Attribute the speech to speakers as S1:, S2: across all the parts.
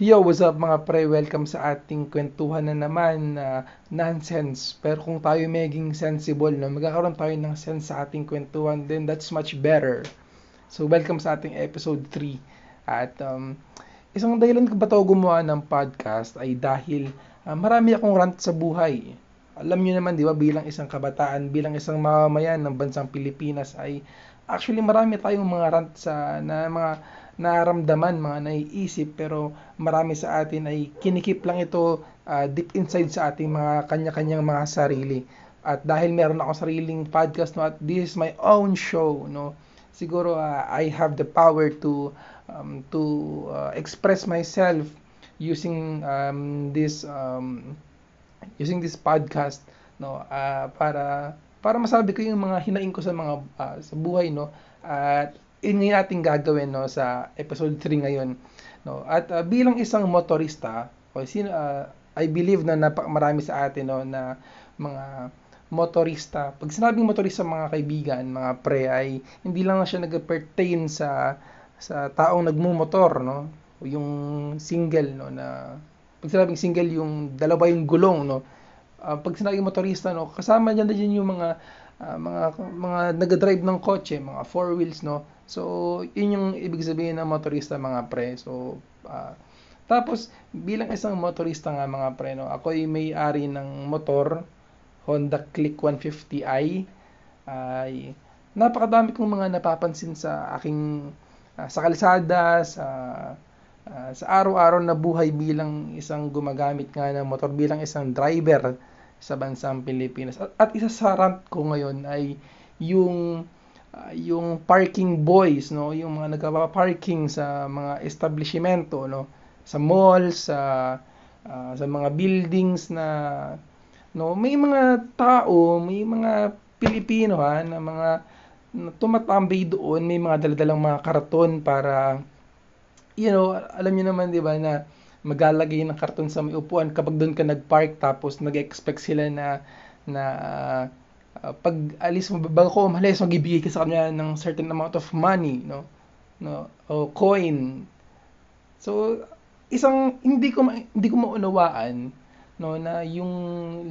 S1: Yo, what's up mga pre? Welcome sa ating kwentuhan na naman na nonsense. Pero kung tayo maging sensible, no, magkakaroon tayo ng sense sa ating kwentuhan, then that's much better. So, welcome sa ating episode 3. At um, isang dahilan ko ba ito gumawa ng podcast ay dahil uh, marami akong rant sa buhay. Alam niyo naman, di ba, bilang isang kabataan, bilang isang mamamayan ng bansang Pilipinas ay actually marami tayong mga rant sa na mga nararamdaman, mga naiisip, pero marami sa atin ay kinikip lang ito uh, deep inside sa ating mga kanya-kanyang mga sarili. At dahil meron ako sariling podcast no, at this is my own show, no, siguro uh, I have the power to um, to uh, express myself using um, this um, using this podcast no uh, para para masabi ko yung mga hinaing ko sa mga uh, sa buhay no at yun yung gagawin no sa episode 3 ngayon no. At uh, bilang isang motorista o sino uh, I believe na napa, marami sa atin no na mga motorista pag sinabing motorista mga kaibigan mga pre ay hindi lang siya nag-pertain sa sa taong nagmumotor no. O yung single no na pag sinabing single yung dalawa yung gulong no. Uh, pag sinabing motorista no kasama niya na din yung mga uh, mga mga nag-drive ng kotse mga four wheels no So, yun yung ibig sabihin ng motorista mga pre. So, uh, tapos, bilang isang motorista nga mga pre, no, ako ay may-ari ng motor, Honda Click 150i. Ay, napakadami kong mga napapansin sa aking, uh, sa kalsada, sa, uh, sa araw-araw na buhay bilang isang gumagamit nga ng motor, bilang isang driver sa bansang Pilipinas. At, at isa sa rant ko ngayon ay yung uh, yung parking boys, no, yung mga nagpa-parking sa mga establishmento, no, sa malls, sa uh, sa mga buildings na no, may mga tao, may mga Pilipino ha, na mga na tumatambay doon, may mga daladalang mga karton para you know, alam niyo naman 'di ba na maglalagay ng karton sa may upuan. Kapag doon ka nag-park tapos nag-expect sila na na uh, pag alis mo bago ko umalis magbibigay ka sa kanya ng certain amount of money no? No? O coin. So isang hindi ko hindi ko maunawaan no na yung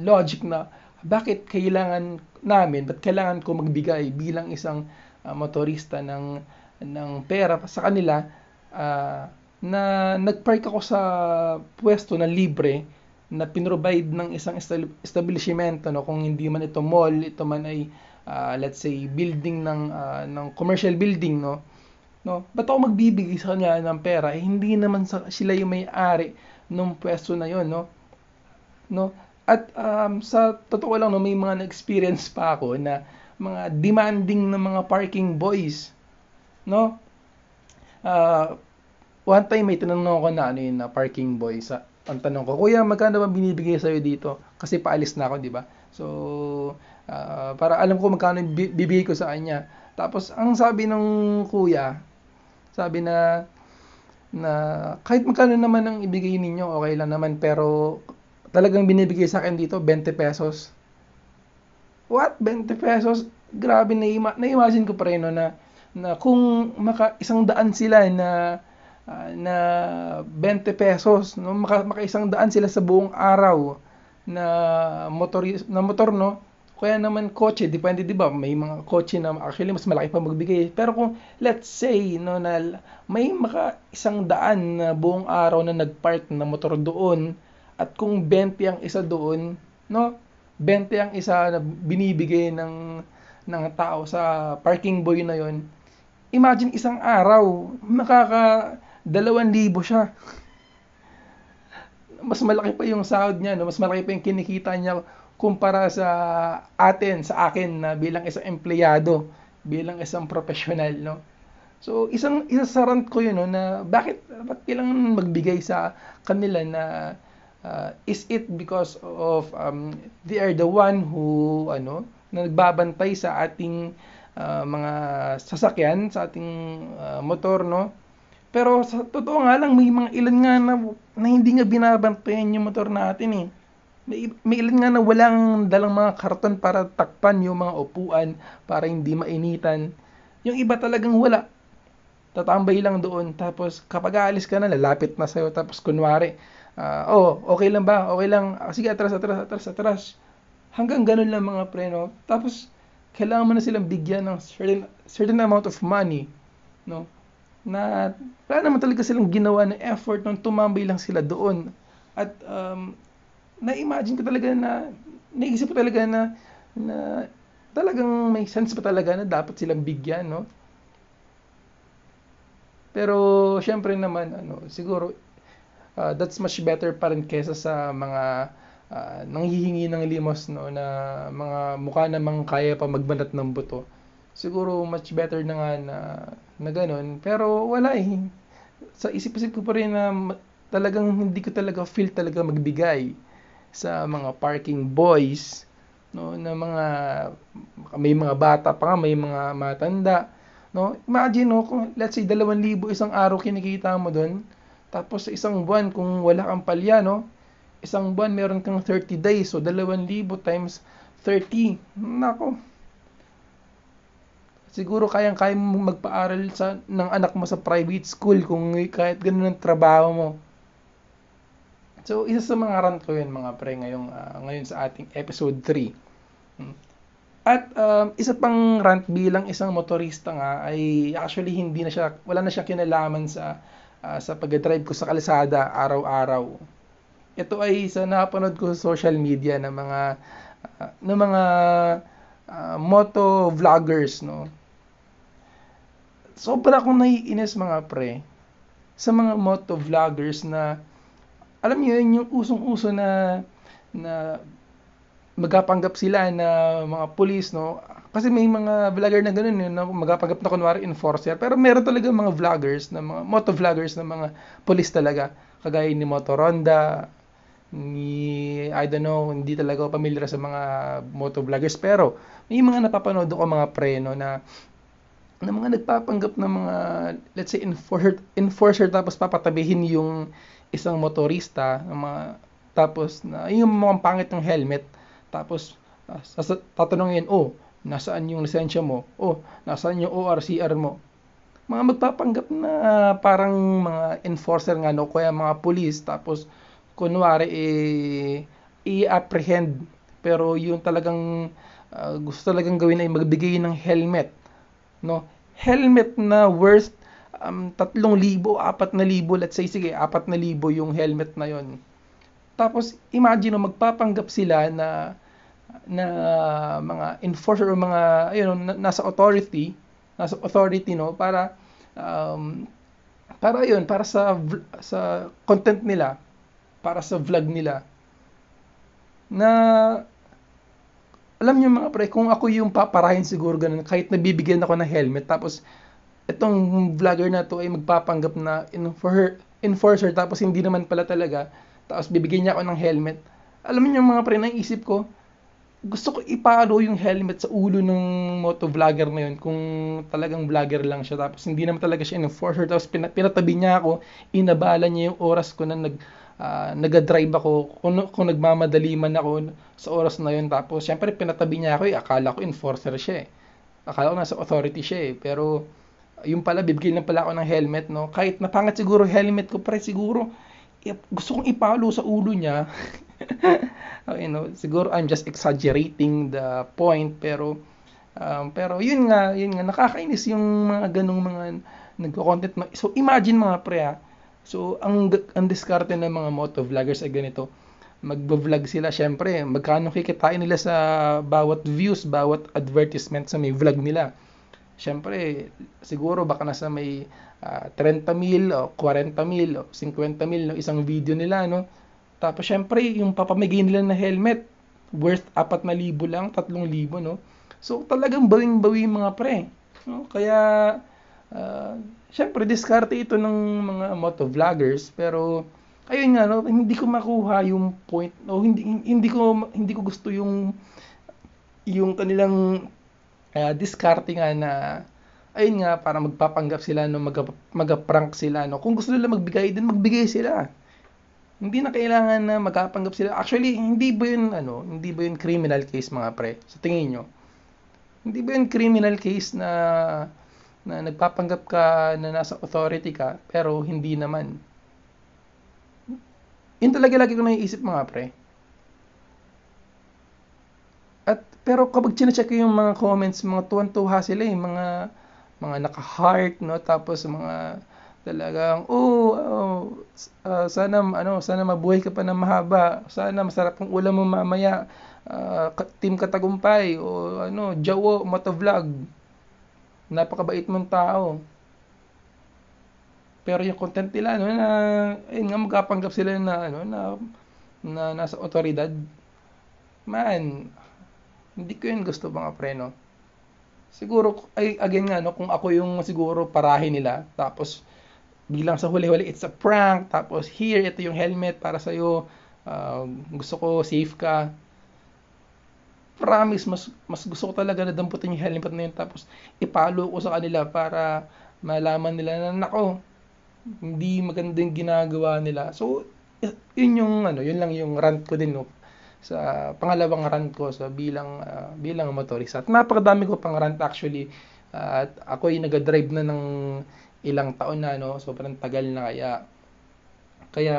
S1: logic na bakit kailangan namin ba't kailangan ko magbigay bilang isang uh, motorista ng ng pera sa kanila uh, na nagpark ako sa pwesto na libre na pinrovide ng isang establishment no? Kung hindi man ito mall ito man ay uh, let's say building ng uh, ng commercial building no? No? Ba't ako magbibigay sa kanya ng pera? Eh, hindi naman sa, sila yung may-ari ng pwesto na yon no? No? At um, sa totoo lang no may mga na-experience pa ako na mga demanding ng mga parking boys no? Uh, one time may tinanong ako na ano yun na parking boy sa ang tanong ko, Kuya, magkano ba binibigay sa'yo dito? Kasi paalis na ako, di ba? So, uh, para alam ko magkano bibigay ko sa kanya. Tapos, ang sabi ng kuya, sabi na, na kahit magkano naman ang ibigay ninyo, okay lang naman, pero talagang binibigay sa akin dito, 20 pesos. What? 20 pesos? Grabe, na-imagine ko pa rin no, na, na kung maka isang daan sila na uh, na 20 pesos no? Maka, makaisang daan sila sa buong araw na motor na motor no? Kaya naman kotse depende di ba? May mga kotse na actually mas malaki pa magbigay. Pero kung let's say no na may maka isang daan na buong araw na nagpark na motor doon at kung 20 ang isa doon no? 20 ang isa na binibigay ng ng tao sa parking boy na yon imagine isang araw makaka dalawang libo siya. Mas malaki pa yung sahod niya, no? mas malaki pa yung kinikita niya kumpara sa atin, sa akin na bilang isang empleyado, bilang isang professional, no? So, isang isa sa rant ko yun, no, na bakit, bakit kailangan magbigay sa kanila na uh, is it because of um, they are the one who ano na nagbabantay sa ating uh, mga sasakyan sa ating uh, motor no pero sa totoo nga lang, may mga ilan nga na, na hindi nga binabantayan yung motor natin eh. May, may ilan nga na walang dalang mga karton para takpan yung mga upuan para hindi mainitan. Yung iba talagang wala. tatambay lang doon. Tapos kapag aalis ka na lalapit na sa'yo. Tapos kunwari uh, oh okay lang ba? Okay lang. Ah, sige atras atras atras atras. Hanggang ganun lang mga pre no tapos kailangan mo na silang bigyan ng certain certain amount of money no na wala naman talaga silang ginawa ng effort nung tumambay lang sila doon at um, na-imagine ko talaga na naisip ko talaga na na talagang may sense pa talaga na dapat silang bigyan no pero syempre naman ano, siguro uh, that's much better pa rin kesa sa mga uh, nanghihingi ng limos no na mga mukha namang kaya pa magbanat ng buto. Siguro much better na nga na, na ganun. Pero wala eh. Sa isip-isip ko pa rin na talagang hindi ko talaga feel talaga magbigay sa mga parking boys no na mga may mga bata pa may mga matanda No? Imagine, no, kung let's say 2,000 isang araw kinikita mo doon, tapos sa isang buwan, kung wala kang palya, no, isang buwan meron kang 30 days, so 2,000 times 30. Nako. Siguro kayang-kaya mo magpaaral sa ng anak mo sa private school kung kahit ganun ang trabaho mo. So, isa sa mga rant ko yun, mga pre, ngayong, uh, ngayon sa ating episode 3. Hmm. At um, isa pang rant bilang isang motorista nga ay actually hindi na siya wala na siya kinalaman sa uh, sa pag-drive ko sa kalsada araw-araw. Ito ay sa napanood ko sa social media ng mga uh, ng mga uh, moto vloggers no. Sobra akong naiinis mga pre sa mga moto vloggers na alam niyo yun yung usong-uso na na magapanggap sila na mga police, no? Kasi may mga vlogger na ganun yun, na magapanggap na kunwari enforcer. Pero meron talaga mga vloggers, na mga moto vloggers na mga police talaga. Kagaya ni Moto Ronda, ni, I don't know, hindi talaga ako familiar sa mga moto vloggers. Pero may mga napapanood ako mga preno na na mga nagpapanggap ng mga let's say enforcer enforcer tapos papatabihin yung isang motorista ng mga tapos na yung mga pangit ng helmet tapos, uh, tatanungin, oh, nasaan yung lisensya mo? Oh, nasaan yung ORCR mo? Mga magpapanggap na parang mga enforcer nga, no? Kaya mga police, tapos, kunwari, eh, i-apprehend. Pero yung talagang uh, gusto talagang gawin ay magbigay ng helmet. No? Helmet na worth um, 3,000, 4,000, let's say, sige, 4,000 yung helmet na yon. Tapos, imagine, no, magpapanggap sila na na mga enforcer o mga ayun nasa authority nasa authority no para um, para yun para sa sa content nila para sa vlog nila na alam niyo mga pre kung ako yung paparahin siguro ganun kahit nabibigyan ako ng helmet tapos itong vlogger na to ay magpapanggap na enforcer, enforcer tapos hindi naman pala talaga tapos bibigyan niya ako ng helmet. Alam niyo mga pre naisip ko gusto ko ipalo yung helmet sa ulo ng moto vlogger na yun kung talagang vlogger lang siya tapos hindi naman talaga siya enforcer tapos pin- pinatabi niya ako inabala niya yung oras ko na nag uh, nag-drive ako kung, kung nagmamadali man ako sa oras na yun tapos syempre pinatabi niya ako eh, akala ko enforcer siya eh. akala ko nasa authority siya eh pero yung pala bibigyan lang pala ako ng helmet no kahit napangat siguro helmet ko pre siguro gusto kong ipalo sa ulo niya you know, siguro I'm just exaggerating the point pero um, pero yun nga, yun nga nakakainis yung mga ganung mga nagko-content. So imagine mga pre ha. So ang ang diskarte ng mga moto vloggers ay ganito. Magbo-vlog sila syempre, magkano kikitain nila sa bawat views, bawat advertisement sa may vlog nila. Syempre, siguro baka nasa may uh, 30 mil o 40 mil o 50 mil no isang video nila no tapos syempre, yung papamigay nila na helmet, worth 4,000 lang, 3,000, no? So talagang bawing-bawi mga pre. No? Kaya uh, syempre diskarte ito ng mga moto vloggers pero ayun nga no, hindi ko makuha yung point no hindi hindi ko hindi ko gusto yung yung kanilang uh, diskarte nga na ayun nga para magpapanggap sila no mag mag-prank sila no kung gusto nila magbigay din magbigay sila hindi na kailangan na magkapanggap sila. Actually, hindi ba yun, ano, hindi ba yun criminal case mga pre? Sa tingin nyo? Hindi ba yun criminal case na na nagpapanggap ka na nasa authority ka, pero hindi naman. Yun talaga lagi ko naiisip mga pre. At, pero kapag chinecheck ko yung mga comments, mga tuwan-tuwa sila eh, mga, mga naka-heart, no? Tapos mga, talagang oh, oh uh, sana ano sana mabuhay ka pa ng mahaba sana masarap ang ulam mo mamaya uh, team katagumpay o ano Jawo motovlog napakabait mong tao. Pero yung content nila ano na ayun nga magkapanggap sila na ano na na nasa otoridad. Man hindi ko yun gusto mga preno siguro ay again nga no kung ako yung siguro parahin nila tapos bilang sa huli-huli it's a prank tapos here ito yung helmet para sa iyo uh, gusto ko safe ka promise mas mas gusto ko talaga na damputin yung helmet na yun tapos ipalo ko sa kanila para malaman nila na nako hindi maganda yung ginagawa nila. So, yun yung ano, yun lang yung rant ko din no, sa pangalawang rant ko sa bilang uh, bilang motorista. At napakadami ko pang rant actually. Uh, at ako ay nag-drive na ng ilang taon na no, sobrang tagal na kaya kaya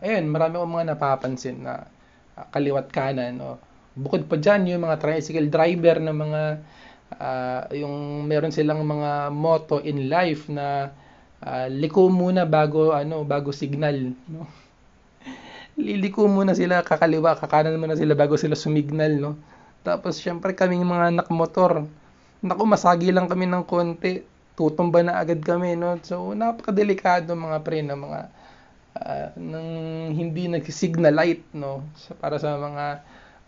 S1: ayun, marami akong mga napapansin na uh, kaliwat kanan no. Bukod pa diyan yung mga tricycle driver na mga uh, yung meron silang mga motto in life na uh, liko muna bago ano bago signal no? Liliko muna sila kakaliwa kakanan muna sila bago sila sumignal no? Tapos syempre kaming mga anak motor. Naku masagi lang kami ng konti. Tutumba na agad kami no? So napakadelikado mga pre na mga uh, ng hindi nag-signal light no? So, para sa mga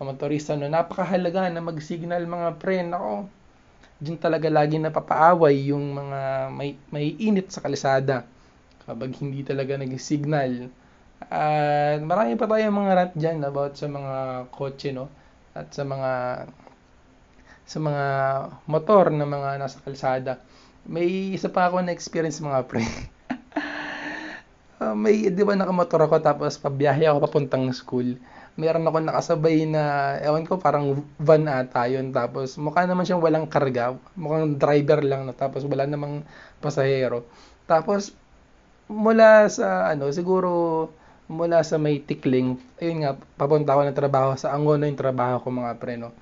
S1: motorista no napakahalaga na mag-signal mga pre nako dyan talaga lagi napapaaway yung mga may, may init sa kalsada kapag hindi talaga nag-signal. At marami pa tayong mga rant dyan about sa mga kotse, no? At sa mga sa mga motor na mga nasa kalsada. May isa pa ako na experience mga pre. uh, may, di ba nakamotor ako tapos pabiyahe ako papuntang school meron ako nakasabay na, ewan ko, parang van ata yun. Tapos, mukha naman siyang walang karga. Mukhang driver lang na. Tapos, wala namang pasahero. Tapos, mula sa, ano, siguro, mula sa may tikling, ayun nga, papunta ako ng trabaho sa Angono yung trabaho ko mga preno.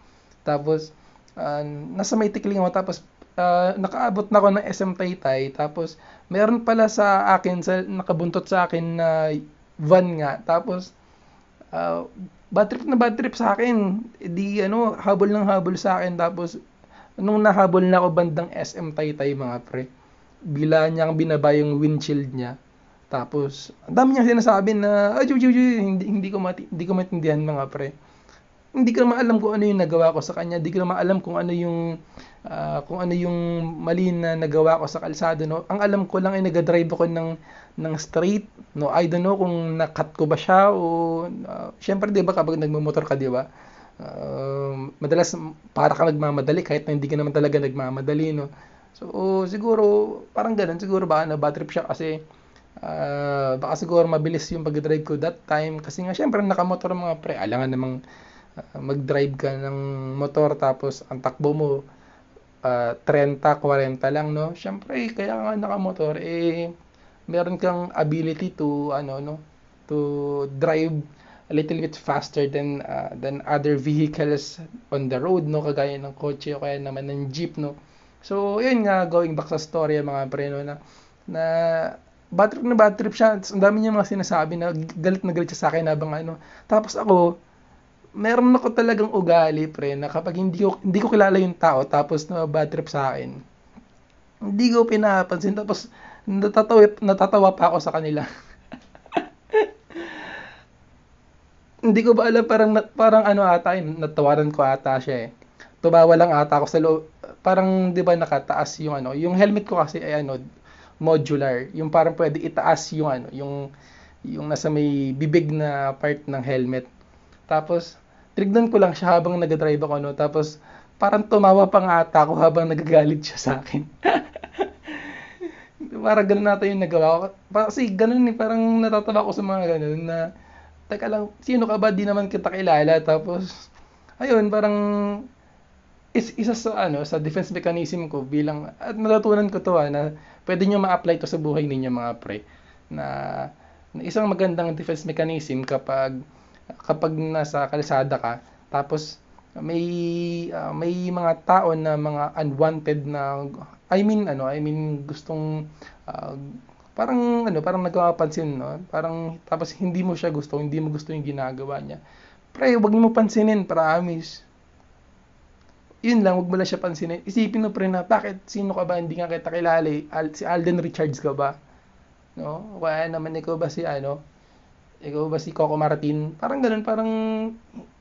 S1: Tapos, uh, nasa may tikling ako, tapos, uh, nakaabot na ako ng SM Taytay, tapos, meron pala sa akin, sa, nakabuntot sa akin na van nga, tapos, uh, bad trip na bad trip sa akin. Di ano, habol ng habol sa akin tapos nung nahabol na ako bandang SM Taytay mga pre. Bila niyang binaba yung windshield niya. Tapos, ang dami niyang sinasabi na, ay, hindi, hindi, ko mati, hindi ko maintindihan mga pre. Hindi ko naman alam kung ano yung nagawa ko sa kanya. Hindi ko naman alam kung ano yung uh, kung ano yung mali na nagawa ko sa kalsada. No? Ang alam ko lang ay nag-drive ako ng ng straight. No, I don't know kung nakat ko ba siya o uh, syempre 'di ba kapag nagmo-motor ka, 'di ba? Uh, madalas para ka nagmamadali kahit na hindi ka naman talaga nagmamadali, no. So, siguro parang ganoon, siguro baka na bad trip siya kasi uh, baka siguro mabilis yung pag-drive ko that time kasi nga syempre nakamotor mga pre, alangan namang mag-drive ka ng motor tapos ang takbo mo uh, 30, 40 lang, no? Syempre, kaya nga nakamotor, eh, meron kang ability to ano no? To drive a little bit faster than uh, than other vehicles on the road no? Kagaya ng kotse o kaya naman ng jeep no? So yun nga going back sa story mga pre no na na bad trip na bad trip siya. Ang dami niya mga sinasabi na galit na galit siya sa akin habang ano. Tapos ako meron ako talagang ugali pre na kapag hindi ko hindi ko kilala yung tao tapos na bad trip sa akin hindi ko pinapansin tapos natatawa, natatawa pa ako sa kanila. Hindi ko ba alam, parang, parang ano ata, natawaran ko ata siya eh. Tumawa lang ata ako sa loob. Parang, di ba, nakataas yung ano. Yung helmet ko kasi ay ano, modular. Yung parang pwede itaas yung ano, yung, yung nasa may bibig na part ng helmet. Tapos, trignan ko lang siya habang nag-drive ako, no? Tapos, parang tumawa pa nga ata ako habang nagagalit siya sa akin. parang ganun natin yung nagawa ko. Kasi ganun eh, parang natatawa ko sa mga ganun na, teka lang, sino ka ba? Di naman kita kilala. Tapos, ayun, parang, is isa sa ano sa defense mechanism ko bilang at natutunan ko to ah, na pwede niyo ma-apply to sa buhay ninyo mga pre na, na isang magandang defense mechanism kapag kapag nasa kalsada ka tapos may uh, may mga tao na mga unwanted na I mean ano I mean gustong uh, parang ano parang nagpapansin no parang tapos hindi mo siya gusto hindi mo gusto yung ginagawa niya pre wag mo pansinin promise yun lang, wag mo lang siya pansinin. Isipin mo pre na, bakit? Sino ka ba? Hindi nga kita kilala eh. Si Alden Richards ka ba? No? Kaya naman ikaw ba si ano? Ikaw ba si Coco Martin? Parang ganun, parang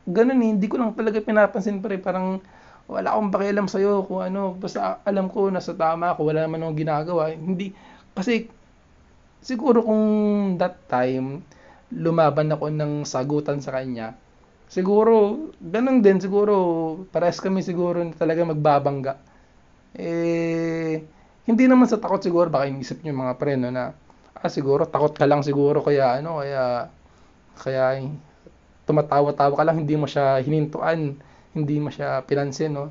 S1: ganun eh. Hindi ko lang talaga pinapansin pre. Parang wala akong pakialam sa'yo kung ano. Basta alam ko nasa tama ako. Wala naman akong ginagawa. Hindi, kasi siguro kung that time, lumaban ako ng sagutan sa kanya, siguro, ganun din, siguro, pares kami siguro na talaga magbabangga. Eh, hindi naman sa takot siguro, baka inisip nyo mga pre, no, na, ah, siguro, takot ka lang siguro, kaya, ano, kaya, kaya, tumatawa-tawa ka lang, hindi mo siya hinintuan, hindi mo siya pinansin, no.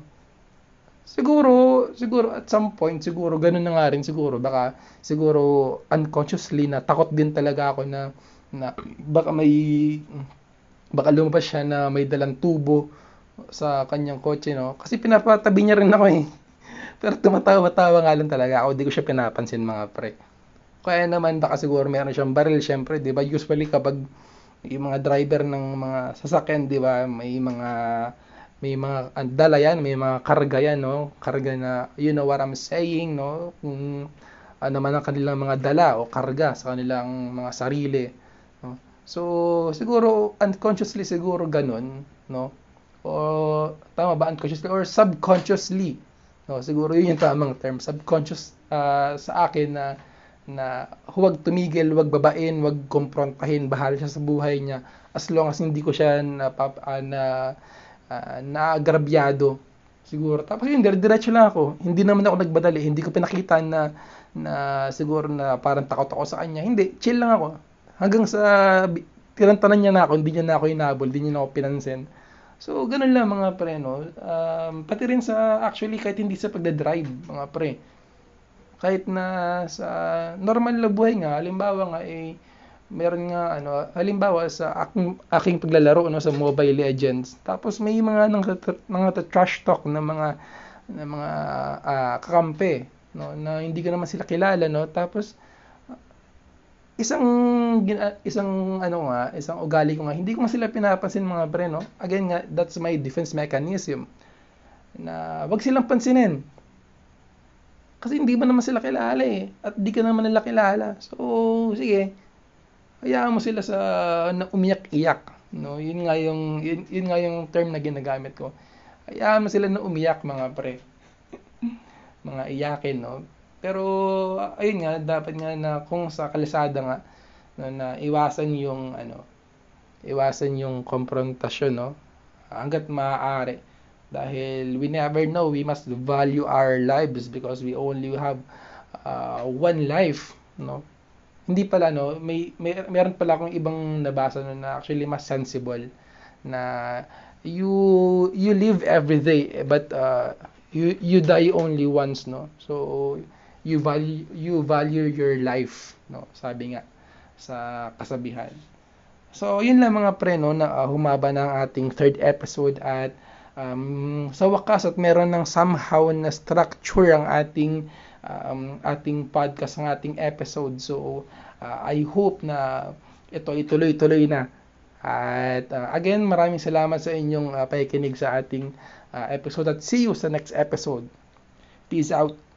S1: Siguro, siguro at some point, siguro ganun na nga rin siguro. Baka siguro unconsciously na takot din talaga ako na na baka may baka lumabas siya na may dalang tubo sa kanyang kotse, no? Kasi pinapatabi niya rin ako eh. Pero tumatawa-tawa nga lang talaga ako. Di ko siya pinapansin mga pre. Kaya naman baka siguro meron siyang baril syempre, 'di ba? Usually kapag yung mga driver ng mga sasakyan, 'di ba, may mga may mga dala yan, may mga karga yan, no? Karga na, you know what I'm saying, no? Kung ano man ang kanilang mga dala o karga sa kanilang mga sarili. So, siguro unconsciously siguro ganun, no? O tama ba unconsciously or subconsciously? No, siguro 'yun yung tamang term, subconscious uh, sa akin na na huwag tumigil, huwag babain, huwag komprontahin, bahala siya sa buhay niya as long as hindi ko siya na uh, na uh, naagrabyado siguro. Tapos yun, dire-diretso lang ako. Hindi naman ako nagbadali, hindi ko pinakita na na siguro na parang takot ako sa kanya. Hindi, chill lang ako hanggang sa tirantanan niya na ako, hindi niya na ako inabol, hindi niya na ako pinansin. So, ganun lang mga pre, no? Um, pati rin sa, actually, kahit hindi sa pagdadrive, mga pre. Kahit na sa normal na buhay nga, halimbawa nga, eh, meron nga, ano, halimbawa sa aking, aking paglalaro, no, sa Mobile Legends. Tapos may mga nang, mga trash talk na mga, na mga uh, kakampi, no, na hindi ko naman sila kilala, no. Tapos, isang isang ano nga, isang ugali ko nga, hindi ko sila pinapansin mga pre, no? Again nga, that's my defense mechanism. Na wag silang pansinin. Kasi hindi ba naman sila kilala eh. At di ka naman nila kilala. So, sige. Hayaan mo sila sa na umiyak-iyak. No, yun nga yung yun, yun nga yung term na ginagamit ko. Hayaan mo sila na umiyak mga pre. mga iyakin, no? Pero ayun nga dapat nga na kung sa kalsada nga no, na iwasan yung ano iwasan yung konfrontasyon no hangga't maaari dahil we never know we must value our lives because we only have uh, one life no? Hindi pala no? May, may meron pala akong ibang nabasa no, na actually mas sensible na you you live every day but uh, you you die only once no? So you value you value your life no? Sabi nga sa kasabihan. So yun lang mga pre no? Na uh, humaba ng ating third episode at um, sa wakas at meron ng somehow na structure ang ating um, ating podcast ang ating episode. So uh, I hope na ito ituloy-tuloy na. At uh, again maraming salamat sa inyong uh, pakikinig sa ating uh, episode. At see you sa next episode. Peace out